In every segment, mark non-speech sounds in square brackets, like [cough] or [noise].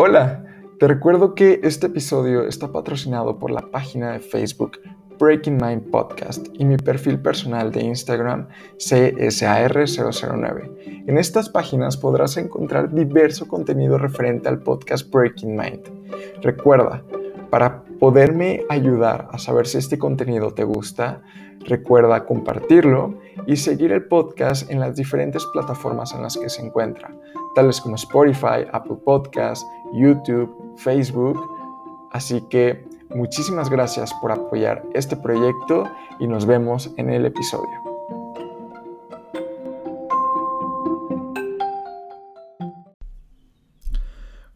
Hola, te recuerdo que este episodio está patrocinado por la página de Facebook Breaking Mind Podcast y mi perfil personal de Instagram CSAR009. En estas páginas podrás encontrar diverso contenido referente al podcast Breaking Mind. Recuerda, para poderme ayudar a saber si este contenido te gusta, recuerda compartirlo y seguir el podcast en las diferentes plataformas en las que se encuentra, tales como Spotify, Apple Podcasts, YouTube, Facebook. Así que muchísimas gracias por apoyar este proyecto y nos vemos en el episodio.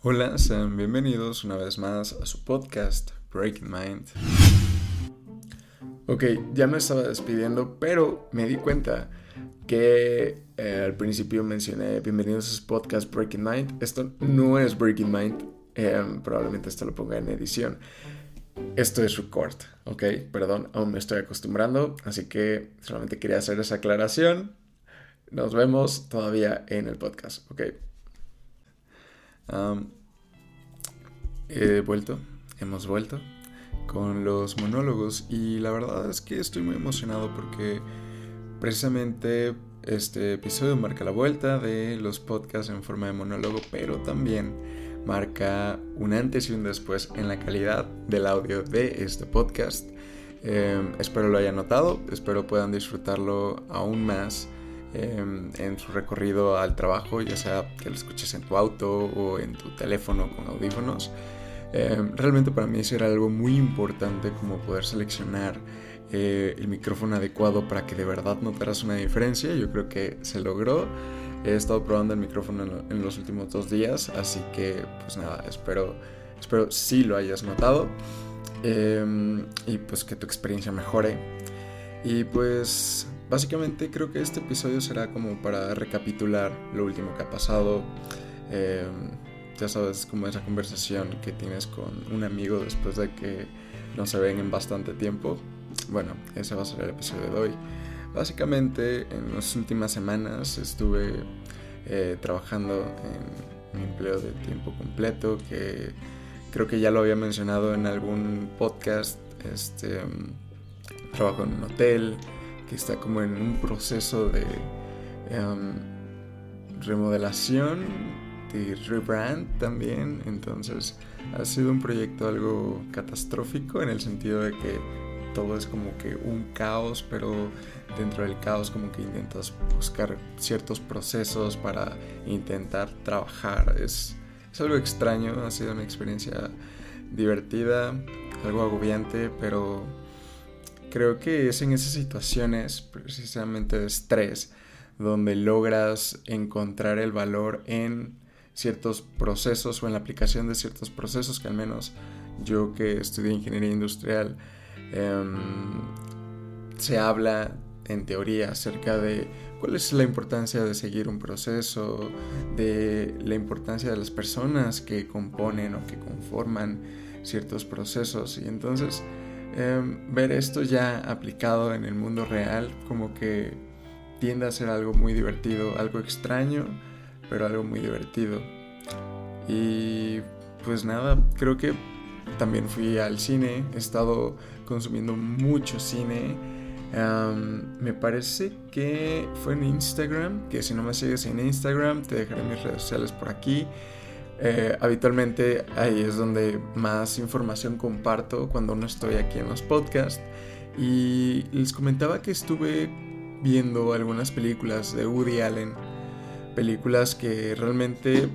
Hola, sean bienvenidos una vez más a su podcast Breaking Mind. Ok, ya me estaba despidiendo, pero me di cuenta que eh, al principio mencioné bienvenidos a su podcast Breaking Mind. Esto no es Breaking Mind, em, probablemente esto lo ponga en edición. Esto es record, ok, perdón, aún me estoy acostumbrando, así que solamente quería hacer esa aclaración. Nos vemos todavía en el podcast, ok he vuelto, hemos vuelto con los monólogos y la verdad es que estoy muy emocionado porque precisamente este episodio marca la vuelta de los podcasts en forma de monólogo, pero también marca un antes y un después en la calidad del audio de este podcast. Em, espero lo hayan notado, espero puedan disfrutarlo aún más Em, en su recorrido al trabajo, ya sea que lo escuches en tu auto o en tu teléfono con audífonos. Em, realmente para mí eso algo muy importante como poder seleccionar eh, el micrófono adecuado para que de verdad notaras una diferencia. Yo creo que se logró. He estado probando el micrófono en, los últimos dos días, así que pues nada, espero, espero sí lo hayas notado em, y pues que tu experiencia mejore. Y pues Básicamente creo que este episodio será como para recapitular lo último que ha pasado. Em, ya sabes, como esa conversación que tienes con un amigo después de que no se ven en bastante tiempo. Bueno, ese va a ser el episodio de hoy. Básicamente en las últimas semanas estuve eh, trabajando en mi empleo de tiempo completo, que creo que ya lo había mencionado en algún podcast. Este, trabajo en un hotel, está como en un proceso de em, remodelación, de rebrand también. Entonces ha sido un proyecto algo catastrófico en el sentido de que todo es como que un caos, pero dentro del caos como que intentas buscar ciertos procesos para intentar trabajar. Es, algo extraño, ha sido una experiencia divertida, algo agobiante, pero creo que es en esas situaciones precisamente de estrés donde logras encontrar el valor en ciertos procesos o en la aplicación de ciertos procesos que al menos yo que estudié ingeniería industrial em, se habla en teoría acerca de cuál es la importancia de seguir un proceso, de la importancia de las personas que componen o que conforman ciertos procesos y entonces Em, ver esto ya aplicado en el mundo real como que tiende a ser algo muy divertido, algo extraño, pero algo muy divertido. Y pues nada, creo que también fui al cine, he estado consumiendo mucho cine. Me parece que fue en Instagram, que si no me sigues en Instagram, te dejaré mis redes sociales por aquí. Eh, habitualmente ahí es donde más información comparto cuando no estoy aquí en los podcasts. Y les comentaba que estuve viendo algunas películas de Woody Allen. Películas que realmente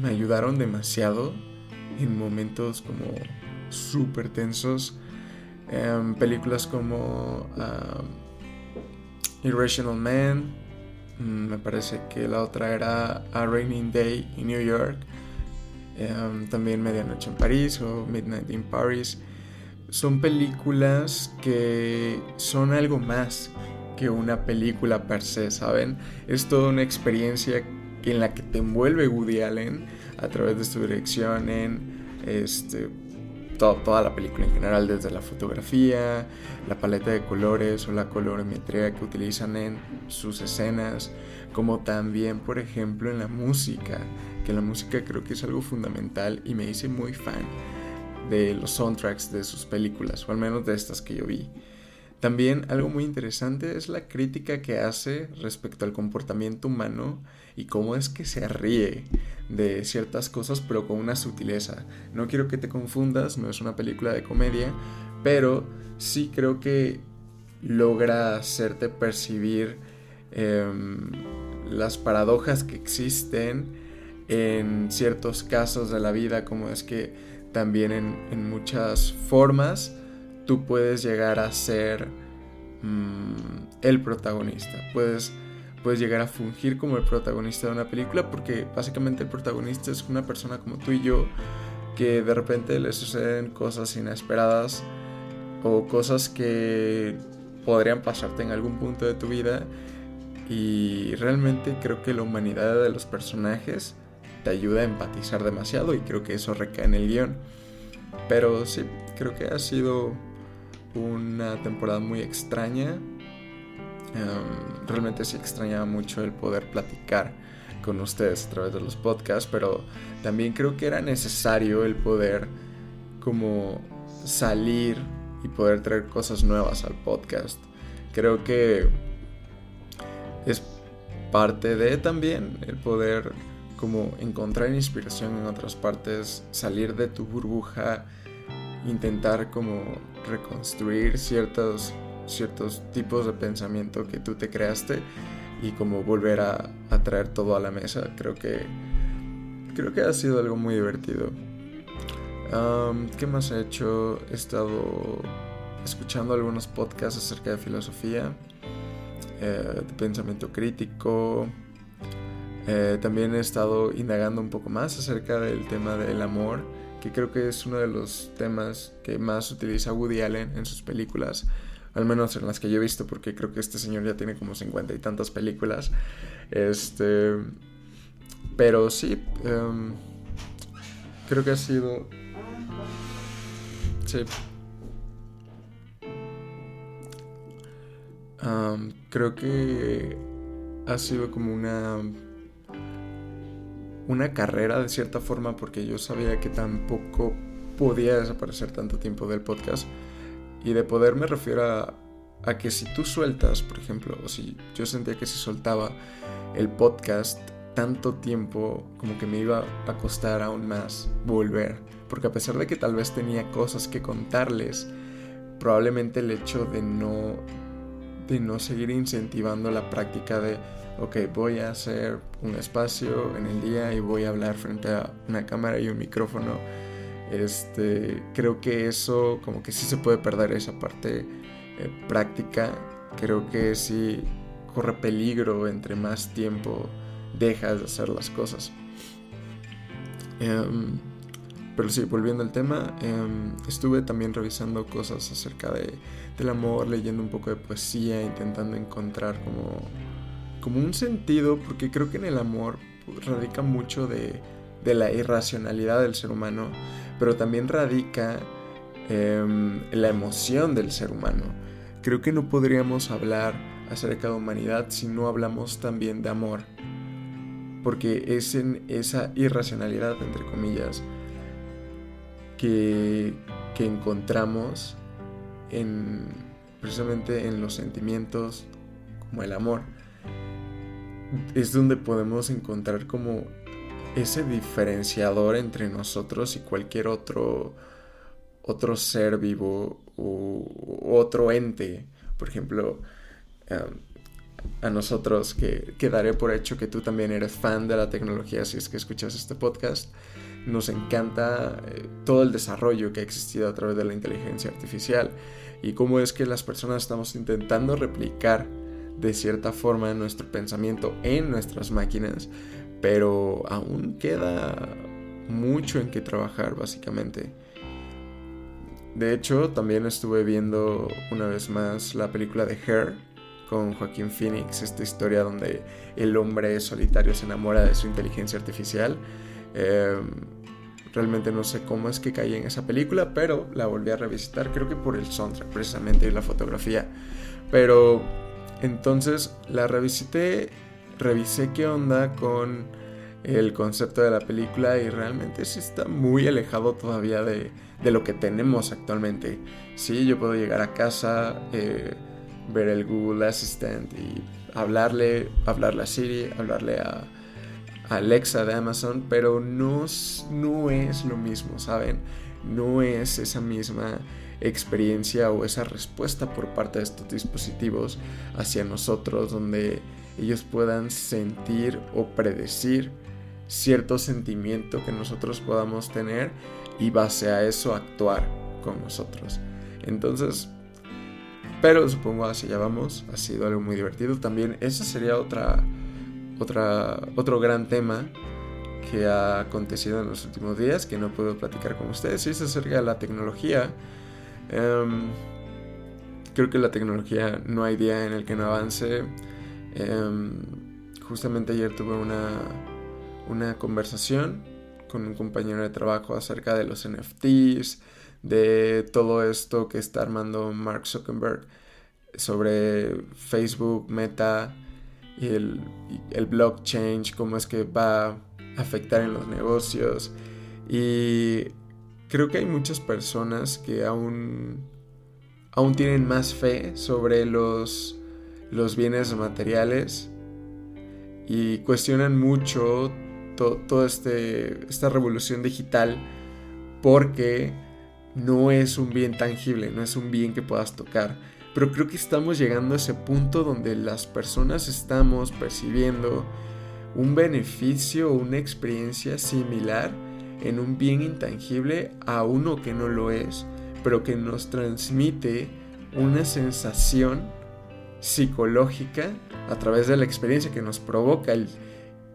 me ayudaron demasiado en momentos como súper tensos. Em, películas como Irrational Man. Mm, me parece que la otra era A Raining Day in New York. Em, también Medianoche en París o Midnight in Paris. Son películas que son algo más que una película per se, ¿saben? Es toda una experiencia en la que te envuelve Woody Allen a través de su dirección en, este, toda la película en general, desde la fotografía, la paleta de colores o la colorimetría que utilizan en sus escenas, como también, por ejemplo, en la música, que la música creo que es algo fundamental y me hice muy fan de los soundtracks de sus películas, o al menos de estas que yo vi. También algo muy interesante es la crítica que hace respecto al comportamiento humano y cómo es que se ríe de ciertas cosas pero con una sutileza. No quiero que te confundas, no es una película de comedia, pero sí creo que logra hacerte percibir em, las paradojas que existen en ciertos casos de la vida, como es que también en, muchas formas tú puedes llegar a ser mm, el protagonista, puedes puedes llegar a fungir como el protagonista de una película porque básicamente el protagonista es una persona como tú y yo que de repente le suceden cosas inesperadas o cosas que podrían pasarte en algún punto de tu vida y realmente creo que la humanidad de los personajes te ayuda a empatizar demasiado y creo que eso recae en el guion. Pero sí, creo que ha sido una temporada muy extraña Em, realmente sí extrañaba mucho el poder platicar con ustedes a través de los podcasts, pero también creo que era necesario el poder como salir y poder traer cosas nuevas al podcast. Creo que es parte de también el poder como encontrar inspiración en otras partes, salir de tu burbuja, intentar como reconstruir ciertos ciertos tipos de pensamiento que tú te creaste y como volver a, traer todo a la mesa. Creo que, creo que ha sido algo muy divertido. ¿Qué más he hecho? He estado escuchando algunos podcasts acerca de filosofía, eh, de pensamiento crítico. Eh, también he estado indagando un poco más acerca del tema del amor, que creo que es uno de los temas que más utiliza Woody Allen en sus películas al menos en las que yo he visto, porque creo que este señor ya tiene como cincuenta y tantas películas. Este. Pero sí, em, creo que ha sido. Sí. creo que ha sido como una. Una carrera de cierta forma, porque yo sabía que tampoco podía desaparecer tanto tiempo del podcast y de poder me refiero a, que si tú sueltas, por ejemplo, o si yo sentía que si soltaba el podcast tanto tiempo, como que me iba a costar aún más volver. Porque a pesar de que tal vez tenía cosas que contarles, probablemente el hecho de no, de no seguir incentivando la práctica de, ok, voy a hacer un espacio en el día y voy a hablar frente a una cámara y un micrófono este, creo que eso como que sí se puede perder esa parte eh, práctica. Creo que sí corre peligro entre más tiempo dejas de hacer las cosas. Em, pero sí, volviendo al tema, em, estuve también revisando cosas acerca de, del amor, leyendo un poco de poesía, intentando encontrar como, como un sentido, porque creo que en el amor radica mucho de, de la irracionalidad del ser humano, pero también radica em, la emoción del ser humano. Creo que no podríamos hablar acerca de humanidad si no hablamos también de amor, porque es en esa irracionalidad, entre comillas, que, que encontramos en, precisamente en los sentimientos como el amor. Es donde podemos encontrar como ese diferenciador entre nosotros y cualquier otro, otro ser vivo u otro ente. Por ejemplo, a nosotros, que, daré por hecho que tú también eres fan de la tecnología si es que escuchas este podcast, nos encanta eh, todo el desarrollo que ha existido a través de la inteligencia artificial y cómo es que las personas estamos intentando replicar de cierta forma nuestro pensamiento en nuestras máquinas pero aún queda mucho en que trabajar básicamente. De hecho, también estuve viendo una vez más la película de Her con Joaquín Phoenix, esta historia donde el hombre solitario se enamora de su inteligencia artificial. Em, realmente no sé cómo es que caí en esa película, pero la volví a revisitar, creo que por el soundtrack precisamente y la fotografía. Pero entonces la revisité, revisé qué onda con el concepto de la película y realmente sí está muy alejado todavía de, lo que tenemos actualmente. Sí, yo puedo llegar a casa, eh, ver el Google Assistant y hablarle, hablarle a Siri, hablarle a Alexa de Amazon, pero no, no es lo mismo, ¿saben? No es esa misma experiencia o esa respuesta por parte de estos dispositivos hacia nosotros donde ellos puedan sentir o predecir cierto sentimiento que nosotros podamos tener y base a eso actuar con nosotros. Entonces, pero supongo así ya vamos, ha sido algo muy divertido. También esa sería otra, otra, otro gran tema que ha acontecido en los últimos días que no puedo platicar con ustedes y es acerca de la tecnología. Em, creo que la tecnología no hay día en el que no avance. Em, justamente ayer tuve una, una conversación con un compañero de trabajo acerca de los NFTs, de todo esto que está armando Mark Zuckerberg sobre Facebook, Meta y el, el blockchain, cómo es que va a afectar en los negocios. Y creo que hay muchas personas que aún, aún tienen más fe sobre los, los bienes materiales y cuestionan mucho toda este, esta revolución digital porque no es un bien tangible, no es un bien que puedas tocar. Pero creo que estamos llegando a ese punto donde las personas estamos percibiendo un beneficio o una experiencia similar en un bien intangible a uno que no lo es, pero que nos transmite una sensación psicológica a través de la experiencia que nos provoca el,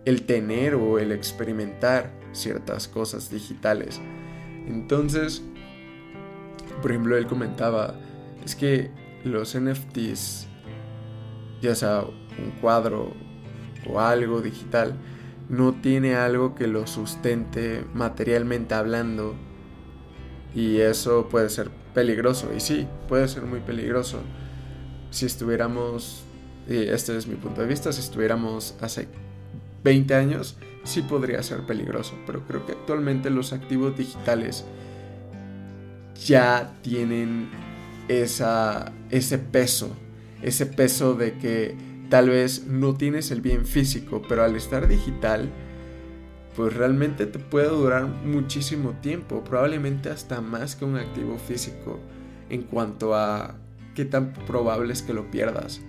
el tener o el experimentar ciertas cosas digitales. Entonces, por ejemplo, él comentaba, es que los NFTs, ya sea un cuadro o algo digital, no tiene algo que lo sustente materialmente hablando y eso puede ser peligroso. Y sí, puede ser muy peligroso. Si estuviéramos, y este es mi punto de vista, si estuviéramos hace 20 años, sí podría ser peligroso, pero creo que actualmente los activos digitales ya tienen esa, ese peso, ese peso de que tal vez no tienes el bien físico, pero al estar digital, pues realmente te puede durar muchísimo tiempo, probablemente hasta más que un activo físico en cuanto a qué tan probable es que lo pierdas.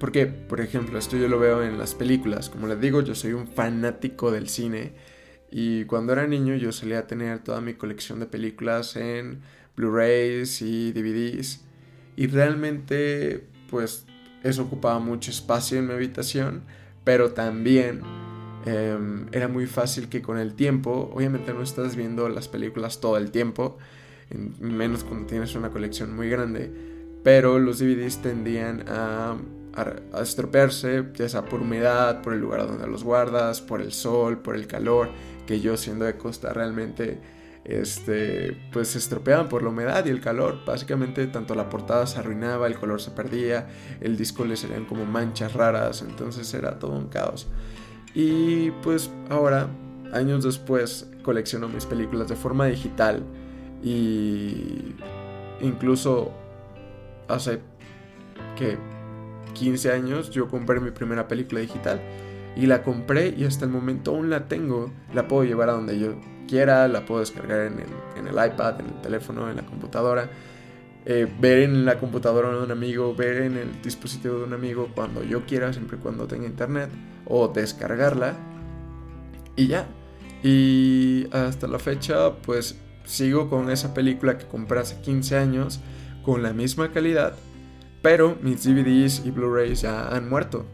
Porque, por ejemplo, esto yo lo veo en las películas, como les digo, yo soy un fanático del cine y cuando era niño yo solía tener toda mi colección de películas en Blu-rays y DVDs. Y realmente pues eso ocupaba mucho espacio en mi habitación, pero también em, era muy fácil que con el tiempo, obviamente no estás viendo las películas todo el tiempo, menos cuando tienes una colección muy grande, pero los DVDs tendían a, estropearse, ya sea por humedad, por el lugar donde los guardas, por el sol, por el calor, que yo siendo de costa realmente este, pues se estropeaban por la humedad y el calor. Básicamente tanto la portada se arruinaba, el color se perdía, el disco le salían como manchas raras, entonces era todo un caos. Y pues ahora, años después, colecciono mis películas de forma digital y incluso hace que 15 años yo compré mi primera película digital y la compré y hasta el momento aún la tengo, la puedo llevar a donde yo quiera, la puedo descargar en el, iPad, en el teléfono, en la computadora, eh, ver en la computadora de un amigo, ver en el dispositivo de un amigo cuando yo quiera, siempre y cuando tenga internet, o descargarla y ya. Y hasta la fecha, pues sigo con esa película que compré hace 15 años, con la misma calidad, pero mis DVDs y Blu-rays ya han muerto.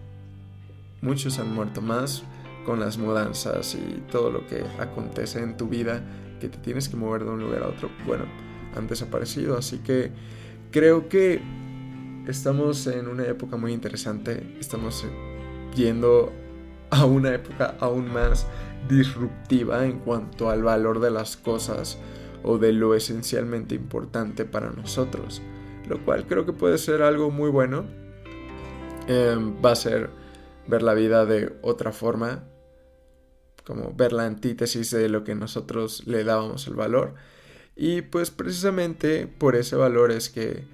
Muchos han muerto más con las mudanzas y todo lo que acontece en tu vida, que te tienes que mover de un lugar a otro, bueno, han desaparecido. Así que creo que estamos en una época muy interesante, estamos yendo a una época aún más disruptiva en cuanto al valor de las cosas o de lo esencialmente importante para nosotros, lo cual creo que puede ser algo muy bueno. Em, va a ser ver la vida de otra forma, como ver la antítesis de lo que nosotros le dábamos el valor. Y pues precisamente por ese valor es que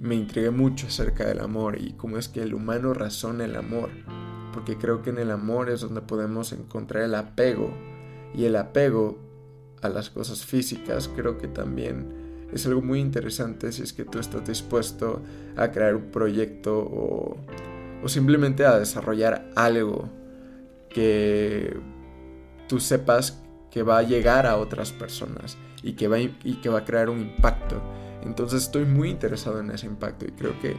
me intrigué mucho acerca del amor y cómo es que el humano razona el amor, porque creo que en el amor es donde podemos encontrar el apego y el apego a las cosas físicas creo que también es algo muy interesante si es que tú estás dispuesto a crear un proyecto o, o simplemente a desarrollar algo que tú sepas que va a llegar a otras personas y que va, y que va a crear un impacto. Entonces estoy muy interesado en ese impacto y creo que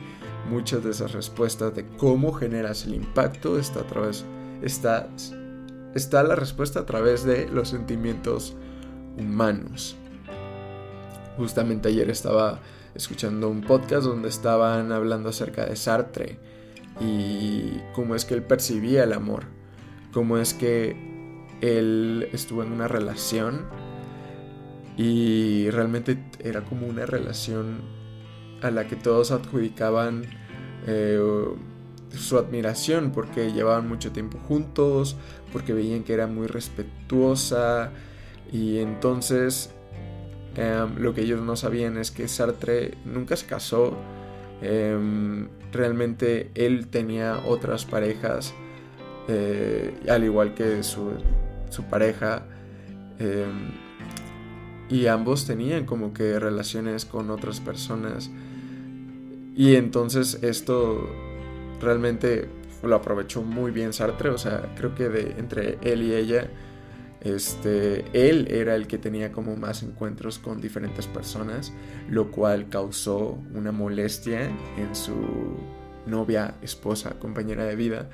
muchas de esas respuestas de cómo generas el impacto está a través está está la respuesta a través de los sentimientos humanos. Justamente ayer estaba escuchando un podcast donde estaban hablando acerca de Sartre y cómo es que él percibía el amor, cómo es que él estuvo en una relación y realmente era como una relación a la que todos adjudicaban eh, su admiración porque llevaban mucho tiempo juntos, porque veían que era muy respetuosa, y entonces em, lo que ellos no sabían es que Sartre nunca se casó. Em, realmente él tenía otras parejas, eh, al igual que su, su pareja. Em, y ambos tenían como que relaciones con otras personas. Y entonces esto realmente lo aprovechó muy bien Sartre. O sea, creo que de, entre él y ella este, él era el que tenía como más encuentros con diferentes personas, lo cual causó una molestia en su novia, esposa, compañera de vida,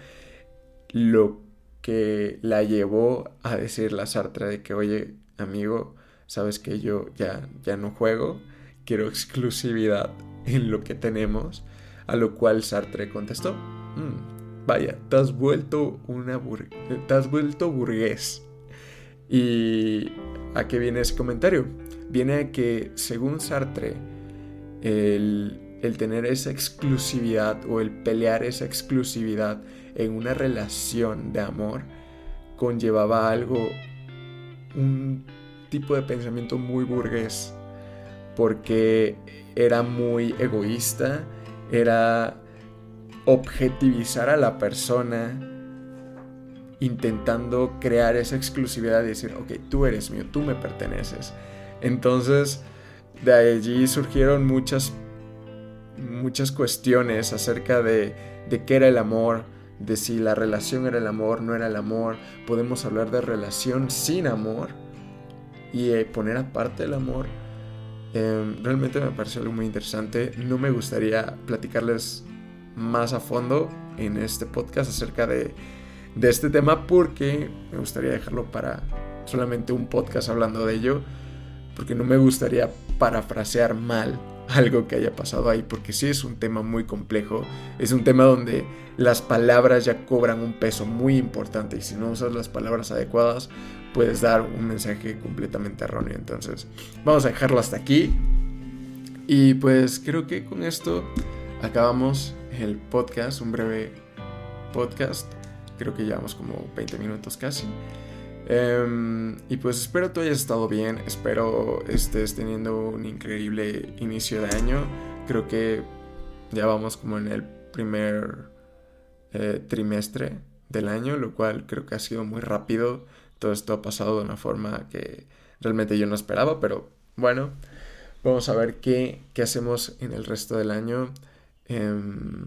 lo que la llevó a decirle a Sartre de que, oye, amigo, sabes que yo ya, ya no juego, quiero [laughs] exclusividad en lo que tenemos, a lo cual Sartre contestó, mm, vaya, te has vuelto una te has vuelto burgués. ¿Y a qué viene ese comentario? Viene a que, según Sartre, el, el tener esa exclusividad o el pelear esa exclusividad en una relación de amor conllevaba algo, un tipo de pensamiento muy burgués, porque era muy egoísta, era objetivizar a la persona intentando crear esa exclusividad y decir, ok, tú eres mío, tú me perteneces. Entonces, de allí surgieron muchas, muchas cuestiones acerca de, de qué era el amor, de si la relación era el amor, no era el amor. Podemos hablar de relación sin amor y eh, poner aparte el amor. Em, realmente me parece algo muy interesante. No me gustaría platicarles más a fondo en este podcast acerca de de este tema porque me gustaría dejarlo para solamente un podcast hablando de ello, porque no me gustaría parafrasear mal [laughs] algo que haya pasado ahí, porque sí es un tema muy complejo, es un tema donde las palabras ya cobran un peso muy importante y si no usas las palabras adecuadas puedes dar un mensaje completamente erróneo. Entonces, vamos a dejarlo hasta aquí. Y pues creo que con esto acabamos el podcast, un breve podcast creo que llevamos como 20 minutos casi. Em, y pues espero tú hayas estado bien, espero estés teniendo un increíble inicio de año. Creo que ya vamos como en el primer eh, trimestre del año, lo cual creo que ha sido muy rápido. Todo esto ha pasado de una forma que realmente yo no esperaba, pero bueno, vamos a ver qué, qué hacemos en el resto del año. Em,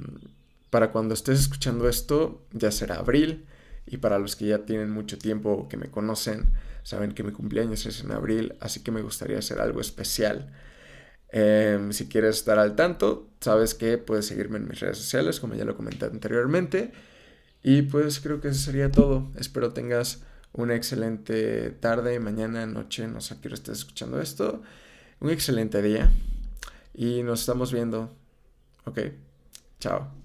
para cuando estés escuchando esto ya será abril y para los que ya tienen mucho tiempo que me conocen, saben que mi cumpleaños es en abril, así que me gustaría hacer algo especial. Em, si quieres estar al tanto, sabes que puedes seguirme en mis redes sociales, como ya lo comenté anteriormente. Y pues creo que eso sería todo. Espero tengas una excelente tarde, mañana, noche, no sé a qué escuchando esto. Un excelente día. Y nos estamos viendo. Ok, chao.